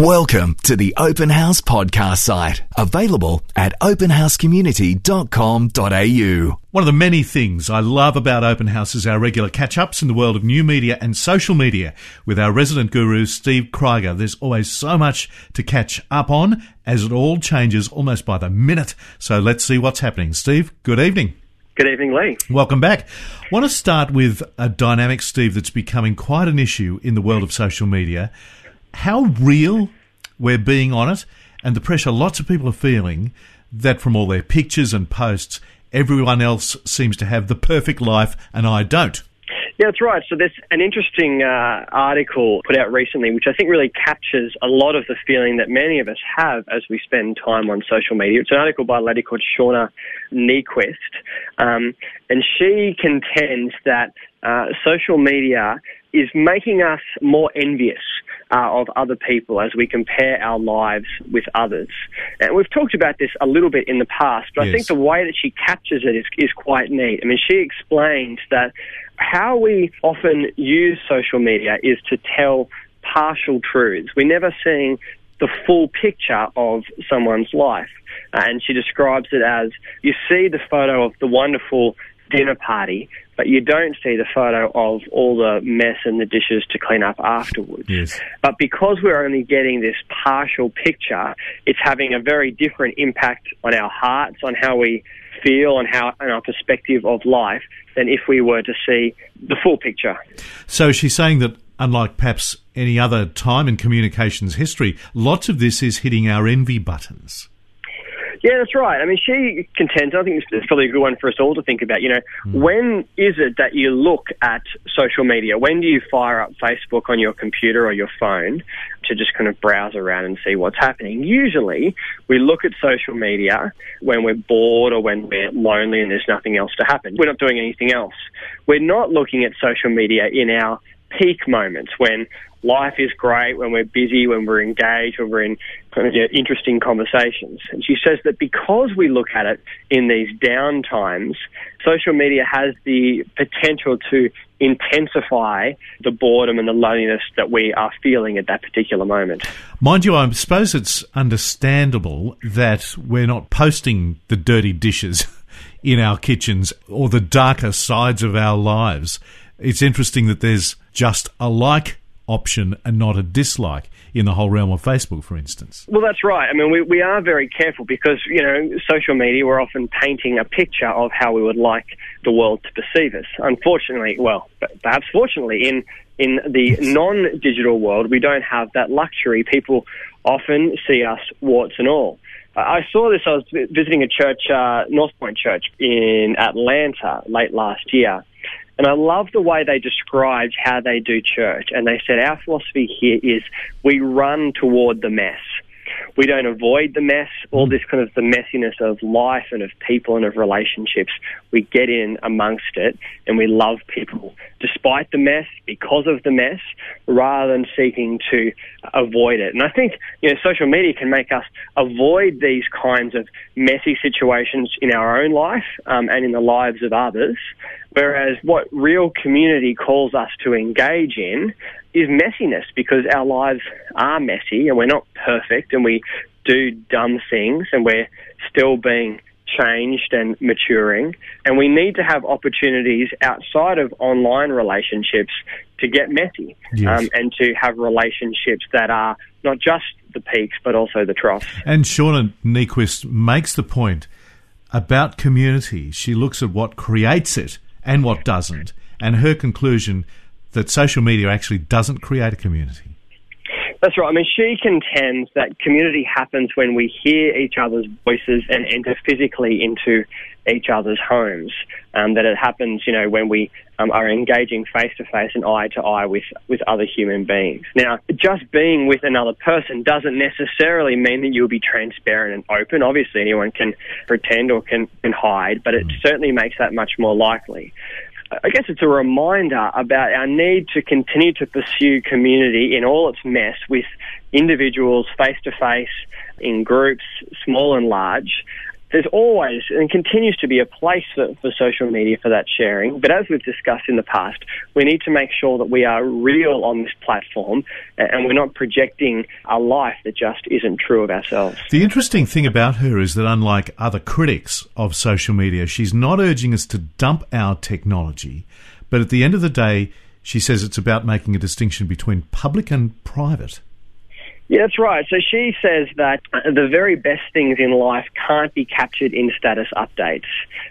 Welcome to the Open House podcast site, available at openhousecommunity.com.au. One of the many things I love about Open House is our regular catch ups in the world of new media and social media with our resident guru, Steve Kryger. There's always so much to catch up on as it all changes almost by the minute. So let's see what's happening. Steve, good evening. Good evening, Lee. Welcome back. I want to start with a dynamic, Steve, that's becoming quite an issue in the world of social media how real we're being on it and the pressure lots of people are feeling that from all their pictures and posts, everyone else seems to have the perfect life and I don't. Yeah, that's right. So there's an interesting uh, article put out recently, which I think really captures a lot of the feeling that many of us have as we spend time on social media. It's an article by a lady called Shauna Niequist, um, and she contends that uh, social media is making us more envious uh, of other people as we compare our lives with others. And we've talked about this a little bit in the past, but yes. I think the way that she captures it is, is quite neat. I mean, she explains that how we often use social media is to tell partial truths. We're never seeing the full picture of someone's life. Uh, and she describes it as you see the photo of the wonderful dinner party, but you don't see the photo of all the mess and the dishes to clean up afterwards. Yes. But because we're only getting this partial picture, it's having a very different impact on our hearts, on how we feel, and how and our perspective of life than if we were to see the full picture. So she's saying that unlike perhaps any other time in communications history, lots of this is hitting our envy buttons. Yeah, that's right. I mean, she contends, I think it's probably a good one for us all to think about. You know, mm. when is it that you look at social media? When do you fire up Facebook on your computer or your phone to just kind of browse around and see what's happening? Usually, we look at social media when we're bored or when we're lonely and there's nothing else to happen. We're not doing anything else. We're not looking at social media in our peak moments when life is great, when we're busy, when we're engaged, when we're in kind of interesting conversations. And she says that because we look at it in these down times, social media has the potential to intensify the boredom and the loneliness that we are feeling at that particular moment. Mind you, I suppose it's understandable that we're not posting the dirty dishes in our kitchens or the darker sides of our lives. It's interesting that there's just a like option and not a dislike in the whole realm of Facebook, for instance. Well, that's right. I mean, we, we are very careful because, you know, social media, we're often painting a picture of how we would like the world to perceive us. Unfortunately, well, perhaps fortunately, in, in the non digital world, we don't have that luxury. People often see us warts and all. I saw this. I was visiting a church, uh, North Point Church in Atlanta late last year, and I love the way they described how they do church. And they said, Our philosophy here is we run toward the mess. We don't avoid the mess, all this kind of the messiness of life and of people and of relationships. We get in amongst it and we love people despite the mess, because of the mess, rather than seeking to avoid it. And I think, you know, social media can make us avoid these kinds of messy situations in our own life um, and in the lives of others. Whereas what real community calls us to engage in is messiness because our lives are messy and we're not perfect and we do dumb things and we're still being changed and maturing. And we need to have opportunities outside of online relationships to get messy yes. um, and to have relationships that are not just the peaks but also the troughs. And Shauna Niequist makes the point about community. She looks at what creates it and what doesn't. And her conclusion that social media actually doesn't create a community. That's right. I mean, she contends that community happens when we hear each other's voices and enter physically into each other's homes. Um, that it happens, you know, when we um, are engaging face to face and eye to eye with, with other human beings. Now, just being with another person doesn't necessarily mean that you'll be transparent and open. Obviously, anyone can pretend or can, can hide, but it mm. certainly makes that much more likely. I guess it's a reminder about our need to continue to pursue community in all its mess with individuals face to face, in groups, small and large, there's always and continues to be a place for, for social media for that sharing. But as we've discussed in the past, we need to make sure that we are real on this platform and we're not projecting a life that just isn't true of ourselves. The interesting thing about her is that, unlike other critics of social media, she's not urging us to dump our technology, but at the end of the day, she says it's about making a distinction between public and private. Yeah, that's right. So she says that the very best things in life can't be captured in status updates.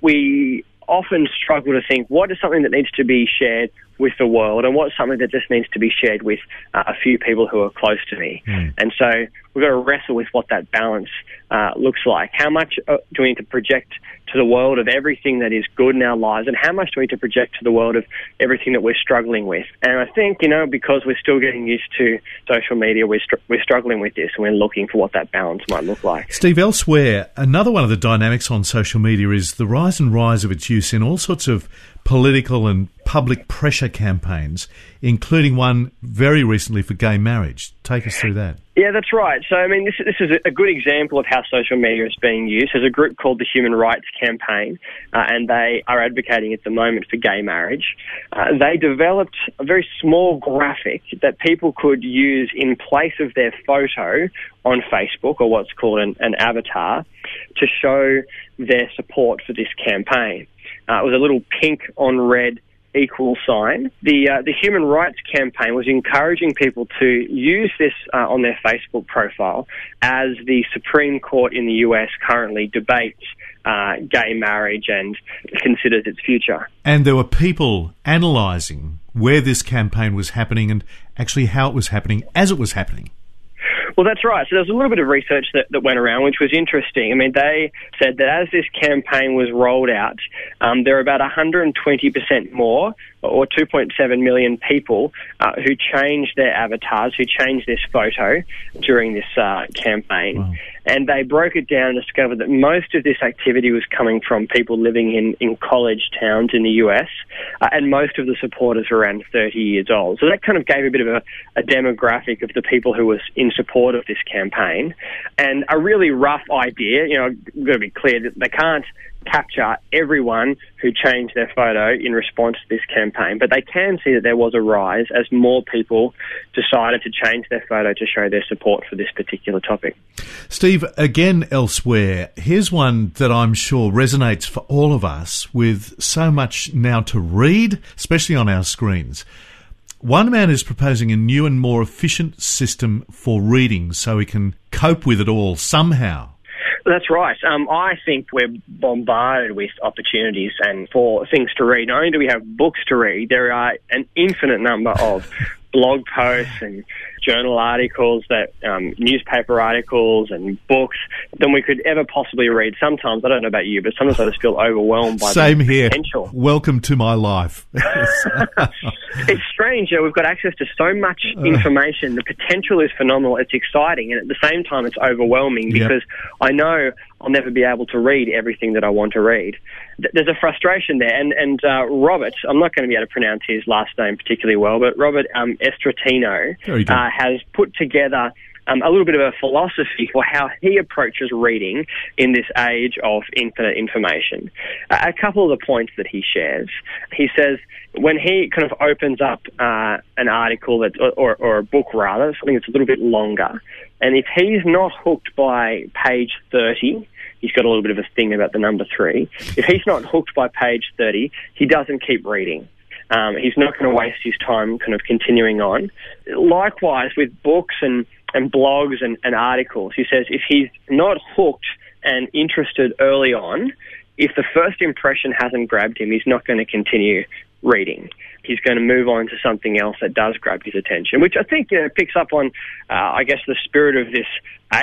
We often struggle to think what is something that needs to be shared with the world and what's something that just needs to be shared with uh, a few people who are close to me. Mm. And so we've got to wrestle with what that balance uh, looks like. How much uh, do we need to project to the world of everything that is good in our lives, and how much do we need to project to the world of everything that we're struggling with? And I think, you know, because we're still getting used to social media, we're, str- we're struggling with this, and we're looking for what that balance might look like. Steve, elsewhere, another one of the dynamics on social media is the rise and rise of its use in all sorts of political and public pressure campaigns, including one very recently for gay marriage. Take us through that. Yeah, that's right. So, I mean, this, this is a good example of how social media is being used. There's a group called the Human Rights Campaign, uh, and they are advocating at the moment for gay marriage. Uh, they developed a very small graphic that people could use in place of their photo on Facebook, or what's called an, an avatar, to show their support for this campaign. Uh, it was a little pink on red equal sign. The uh, the Human Rights Campaign was encouraging people to use this uh, on their Facebook profile as the Supreme Court in the US currently debates uh, gay marriage and considers its future. And there were people analysing where this campaign was happening and actually how it was happening as it was happening. Well, that's right. So there was a little bit of research that, that went around, which was interesting. I mean, they said that as this campaign was rolled out, um, there were about 120% more or 2.7 million people uh, who changed their avatars, who changed this photo during this uh, campaign. Wow. And they broke it down and discovered that most of this activity was coming from people living in, in college towns in the US, uh, and most of the supporters were around 30 years old. So that kind of gave a bit of a, a demographic of the people who was in support of this campaign. And a really rough idea, you know, I've got to be clear that they can't capture everyone who changed their photo in response to this campaign, but they can see that there was a rise as more people decided to change their photo to show their support for this particular topic. Steve, again elsewhere, here's one that I'm sure resonates for all of us with so much now to read, especially on our screens. One man is proposing a new and more efficient system for reading so we can cope with it all somehow. That's right. Um, I think we're bombarded with opportunities and for things to read. Not only do we have books to read, there are an infinite number of blog posts and journal articles, that um, newspaper articles and books than we could ever possibly read. Sometimes I don't know about you, but sometimes I just feel overwhelmed by Same the here. potential. Welcome to my life. it's strange. You know, we've got access to so much information. The potential is phenomenal. It's exciting, and at the same time, it's overwhelming because yep. I know I'll never be able to read everything that I want to read. There's a frustration there, and and uh, Robert, I'm not going to be able to pronounce his last name particularly well, but Robert um, Estratino uh, has put together. Um, a little bit of a philosophy for how he approaches reading in this age of infinite information. Uh, a couple of the points that he shares. He says when he kind of opens up uh, an article that, or, or a book rather, something that's a little bit longer, and if he's not hooked by page 30, he's got a little bit of a thing about the number three. If he's not hooked by page 30, he doesn't keep reading. Um, he's not going to waste his time kind of continuing on. Likewise, with books and, and blogs and, and articles, he says if he's not hooked and interested early on, if the first impression hasn't grabbed him, he's not going to continue reading. He's going to move on to something else that does grab his attention, which I think you know, picks up on, uh, I guess, the spirit of this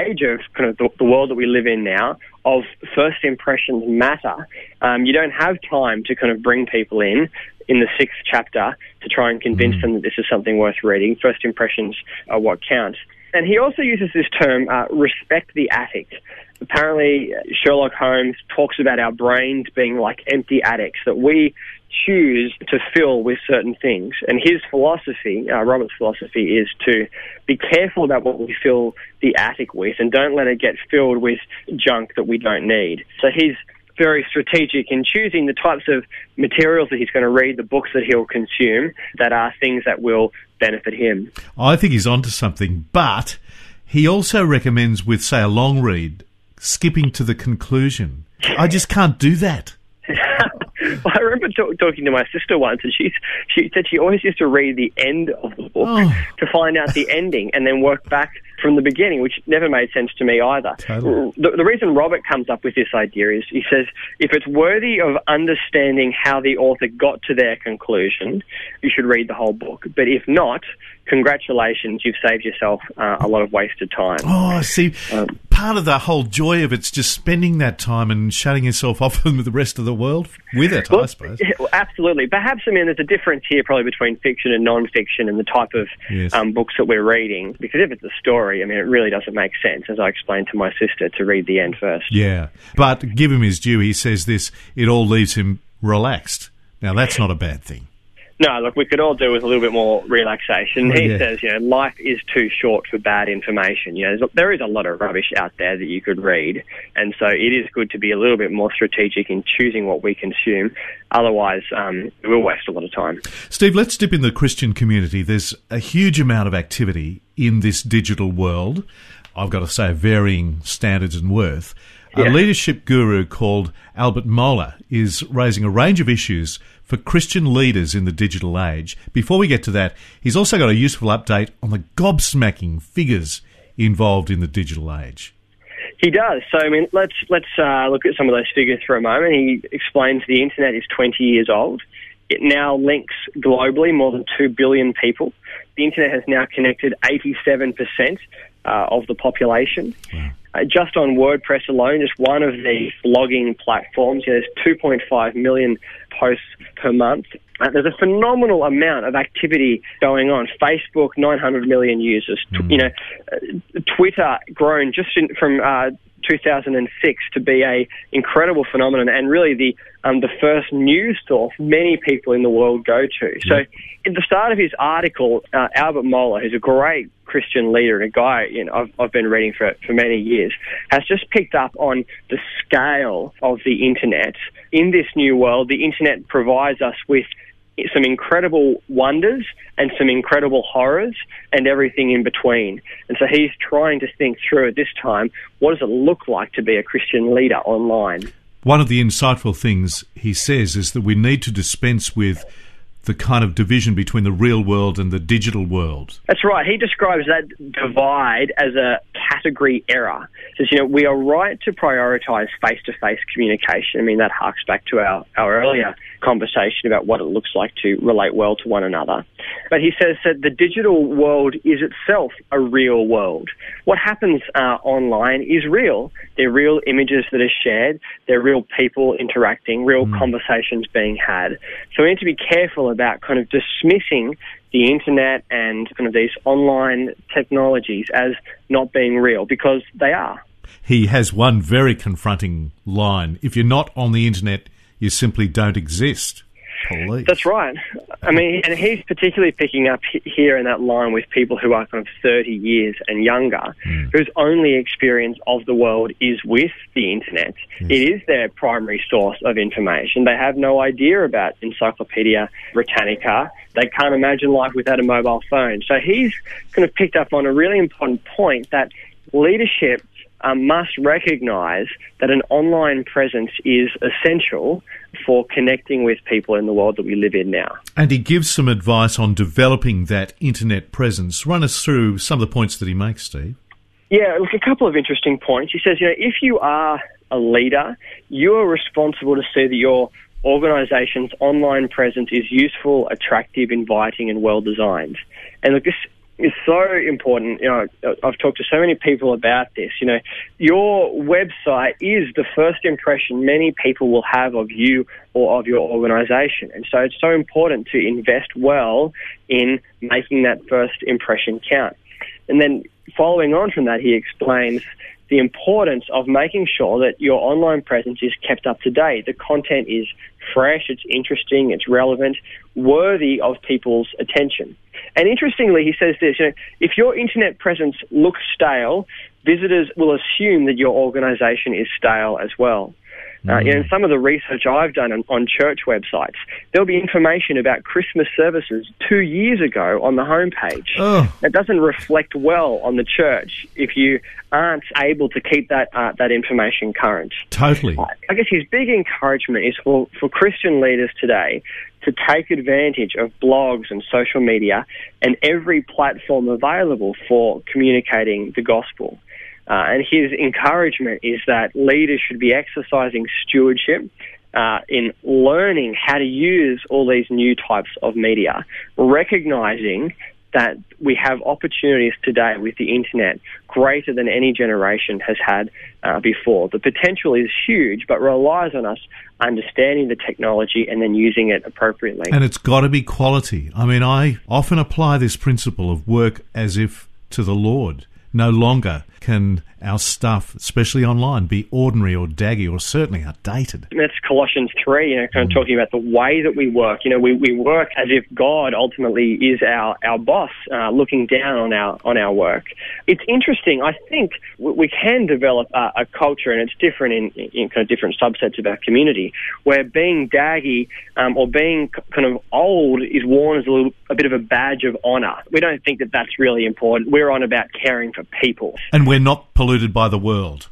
age of kind of the, the, world that we live in now of first impressions matter. Um, you don't have time to kind of bring people in in the sixth chapter to try and convince mm. them that this is something worth reading. First impressions are what count. And he also uses this term, uh, respect the attic. apparently Sherlock Holmes talks about our brains being like empty attics that we choose to fill with certain things. And his philosophy, uh, Robert's philosophy, is to be careful about what we fill the attic with and don't let it get filled with junk that we don't need. So he's very strategic in choosing the types of materials that he's going to read, the books that he'll consume that are things that will benefit him. I think he's onto something, but he also recommends with, say, a long read, skipping to the conclusion. I just can't do that. I remember t- talking to my sister once, and she she said she always used to read the end of the book Oh. to find out the ending, and then work back from the beginning, which never made sense to me either. Totally. The, the reason Robert comes up with this idea is he says if it's worthy of understanding how the author got to their conclusion, you should read the whole book. But if not, congratulations, you've saved yourself uh, a lot of wasted time. Oh, see, Um, part of the whole joy of it's just spending that time and shutting yourself off from the rest of the world with it, I suppose. well, absolutely. Perhaps, I mean, there's a difference here probably between fiction and non-fiction and the type of Yes. um, books that we're reading. Because if it's a story, I mean, it really doesn't make sense, as I explained to my sister, to read the end first. Yeah. But give him his due. He says this, it all leaves him relaxed. Now, that's not a bad thing. No, look, we could all do with a little bit more relaxation. Oh, he yeah. says, you know, life is too short for bad information. You know, there's- a lot of rubbish out there that you could read, and so it is good to be a little bit more strategic in choosing what we consume. Otherwise, um, we'll waste a lot of time. Steve, let's dip in the Christian community. There's a huge amount of activity in this digital world. I've got to say, varying standards and worth. A Yeah. leadership guru called Albert Mohler is raising a range of issues for Christian leaders in the digital age. Before we get to that, he's also got a useful update on the gobsmacking figures involved in the digital age. He does. So I mean, let's let's uh, look at some of those figures for a moment. He explains the internet is 20 years old. It now links globally more than 2 billion people. The internet has now connected 87% uh, of the population. Uh, just on WordPress alone, just one of the blogging platforms, you know, there's 2.5 million posts per month. Uh, there's a phenomenal amount of activity going on. Facebook, 900 million users. Tw- You know, uh, Twitter grown just in, from uh, 2006 to be a incredible phenomenon and really the um, the first news source many people in the world go to. So, at the start of his article, uh, Albert Mohler, who's a great Christian leader and a guy you know I've, I've been reading for for many years, has just picked up on the scale of the internet in this new world. The internet provides us with some incredible wonders and some incredible horrors and everything in between. And so he's trying to think through at this time what does it look like to be a Christian leader online? One of the insightful things he says is that we need to dispense with the kind of division between the real world and the digital world. That's right. He describes that divide as a category error. He says, you know, we are right to prioritize face to face communication. I mean, that harks back to our, our earlier conversation about what it looks like to relate well to one another. But he says that the digital world is itself a real world. What happens uh, online is real. They're real images that are shared. They're real people interacting, real conversations being had. So we need to be careful about kind of dismissing the internet and kind of these online technologies as not being real because they are. He has one very confronting line. If you're not on the internet, you simply don't exist. Police. That's right. I mean, and he's particularly picking up here in that line with people who are kind of 30 years and younger, hmm. whose only experience of the world is with the internet. It is their primary source of information. They have no idea about Encyclopedia Britannica. They can't imagine life without a mobile phone. So he's kind of picked up on a really important point that leadership um, must recognize that an online presence is essential for connecting with people in the world that we live in now. And he gives some advice on developing that internet presence. Run us through some of the points that he makes, Steve. Yeah, look, a couple of interesting points. He says, you know, if you are a leader, you are responsible to see that your organization's online presence is useful, attractive, inviting, and well designed. And look, this is so important. You know, I've talked to so many people about this. You know, your website is the first impression many people will have of you or of your organization. And so it's so important to invest well in making that first impression count. And then following on from that, he explains the importance of making sure that your online presence is kept up to date. The content is fresh, it's interesting, it's relevant, worthy of people's attention. And interestingly, he says this you know, if your internet presence looks stale, visitors will assume that your organization is stale as well. Uh, in some of the research I've done on, on, church websites, there'll be information about Christmas services two years ago on the homepage. Oh. That doesn't reflect well on the church if you aren't able to keep that uh, that information current. Totally. I guess his big encouragement is for, for Christian leaders today to take advantage of blogs and social media and every platform available for communicating the gospel. Uh, and his encouragement is that leaders should be exercising stewardship uh, in learning how to use all these new types of media, recognizing that we have opportunities today with the internet greater than any generation has had uh, before. The potential is huge, but relies on us understanding the technology and then using it appropriately. And it's got to be quality. I mean, I often apply this principle of work as if to the Lord. No longer can our stuff, especially online, be ordinary or daggy or certainly outdated. That's Colossians 3, you know, kind of talking about the way that we work. You know, we, we work as if God ultimately is our, our boss, uh, looking down on our, on our work. It's interesting. I think we can develop a, a culture, and it's different in, in kind of different subsets of our community, where being daggy um, or being kind of old is worn as a, little, a bit of a badge of honor. We don't think that that's really important. We're on about caring for people. And we're not polluted by the world.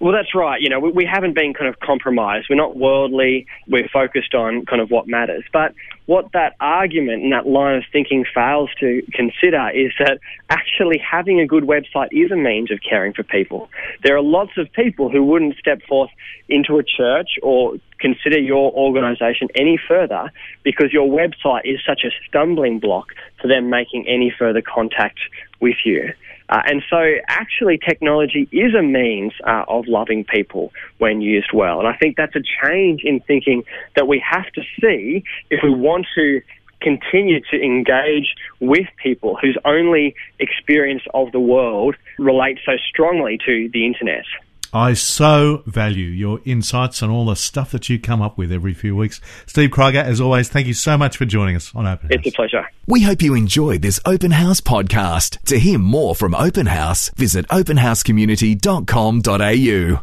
Well, that's right. You know, we, we, haven't been kind of compromised. We're not worldly. We're focused on kind of what matters. But what that argument and that line of thinking fails to consider is that actually having a good website is a means of caring for people. There are lots of people who wouldn't step forth into a church or consider your organization any further because your website is such a stumbling block for them making any further contact with you. Uh, and so, actually, technology is a means uh, of loving people when used well. And I think that's a change in thinking that we have to see if we want to continue to engage with people whose only experience of the world relates so strongly to the internet. I so value your insights and all the stuff that you come up with every few weeks. Steve Kryger, as always, thank you so much for joining us on Open House. It's a pleasure. We hope you enjoyed this Open House podcast. To hear more from Open House, visit openhousecommunity.com.au.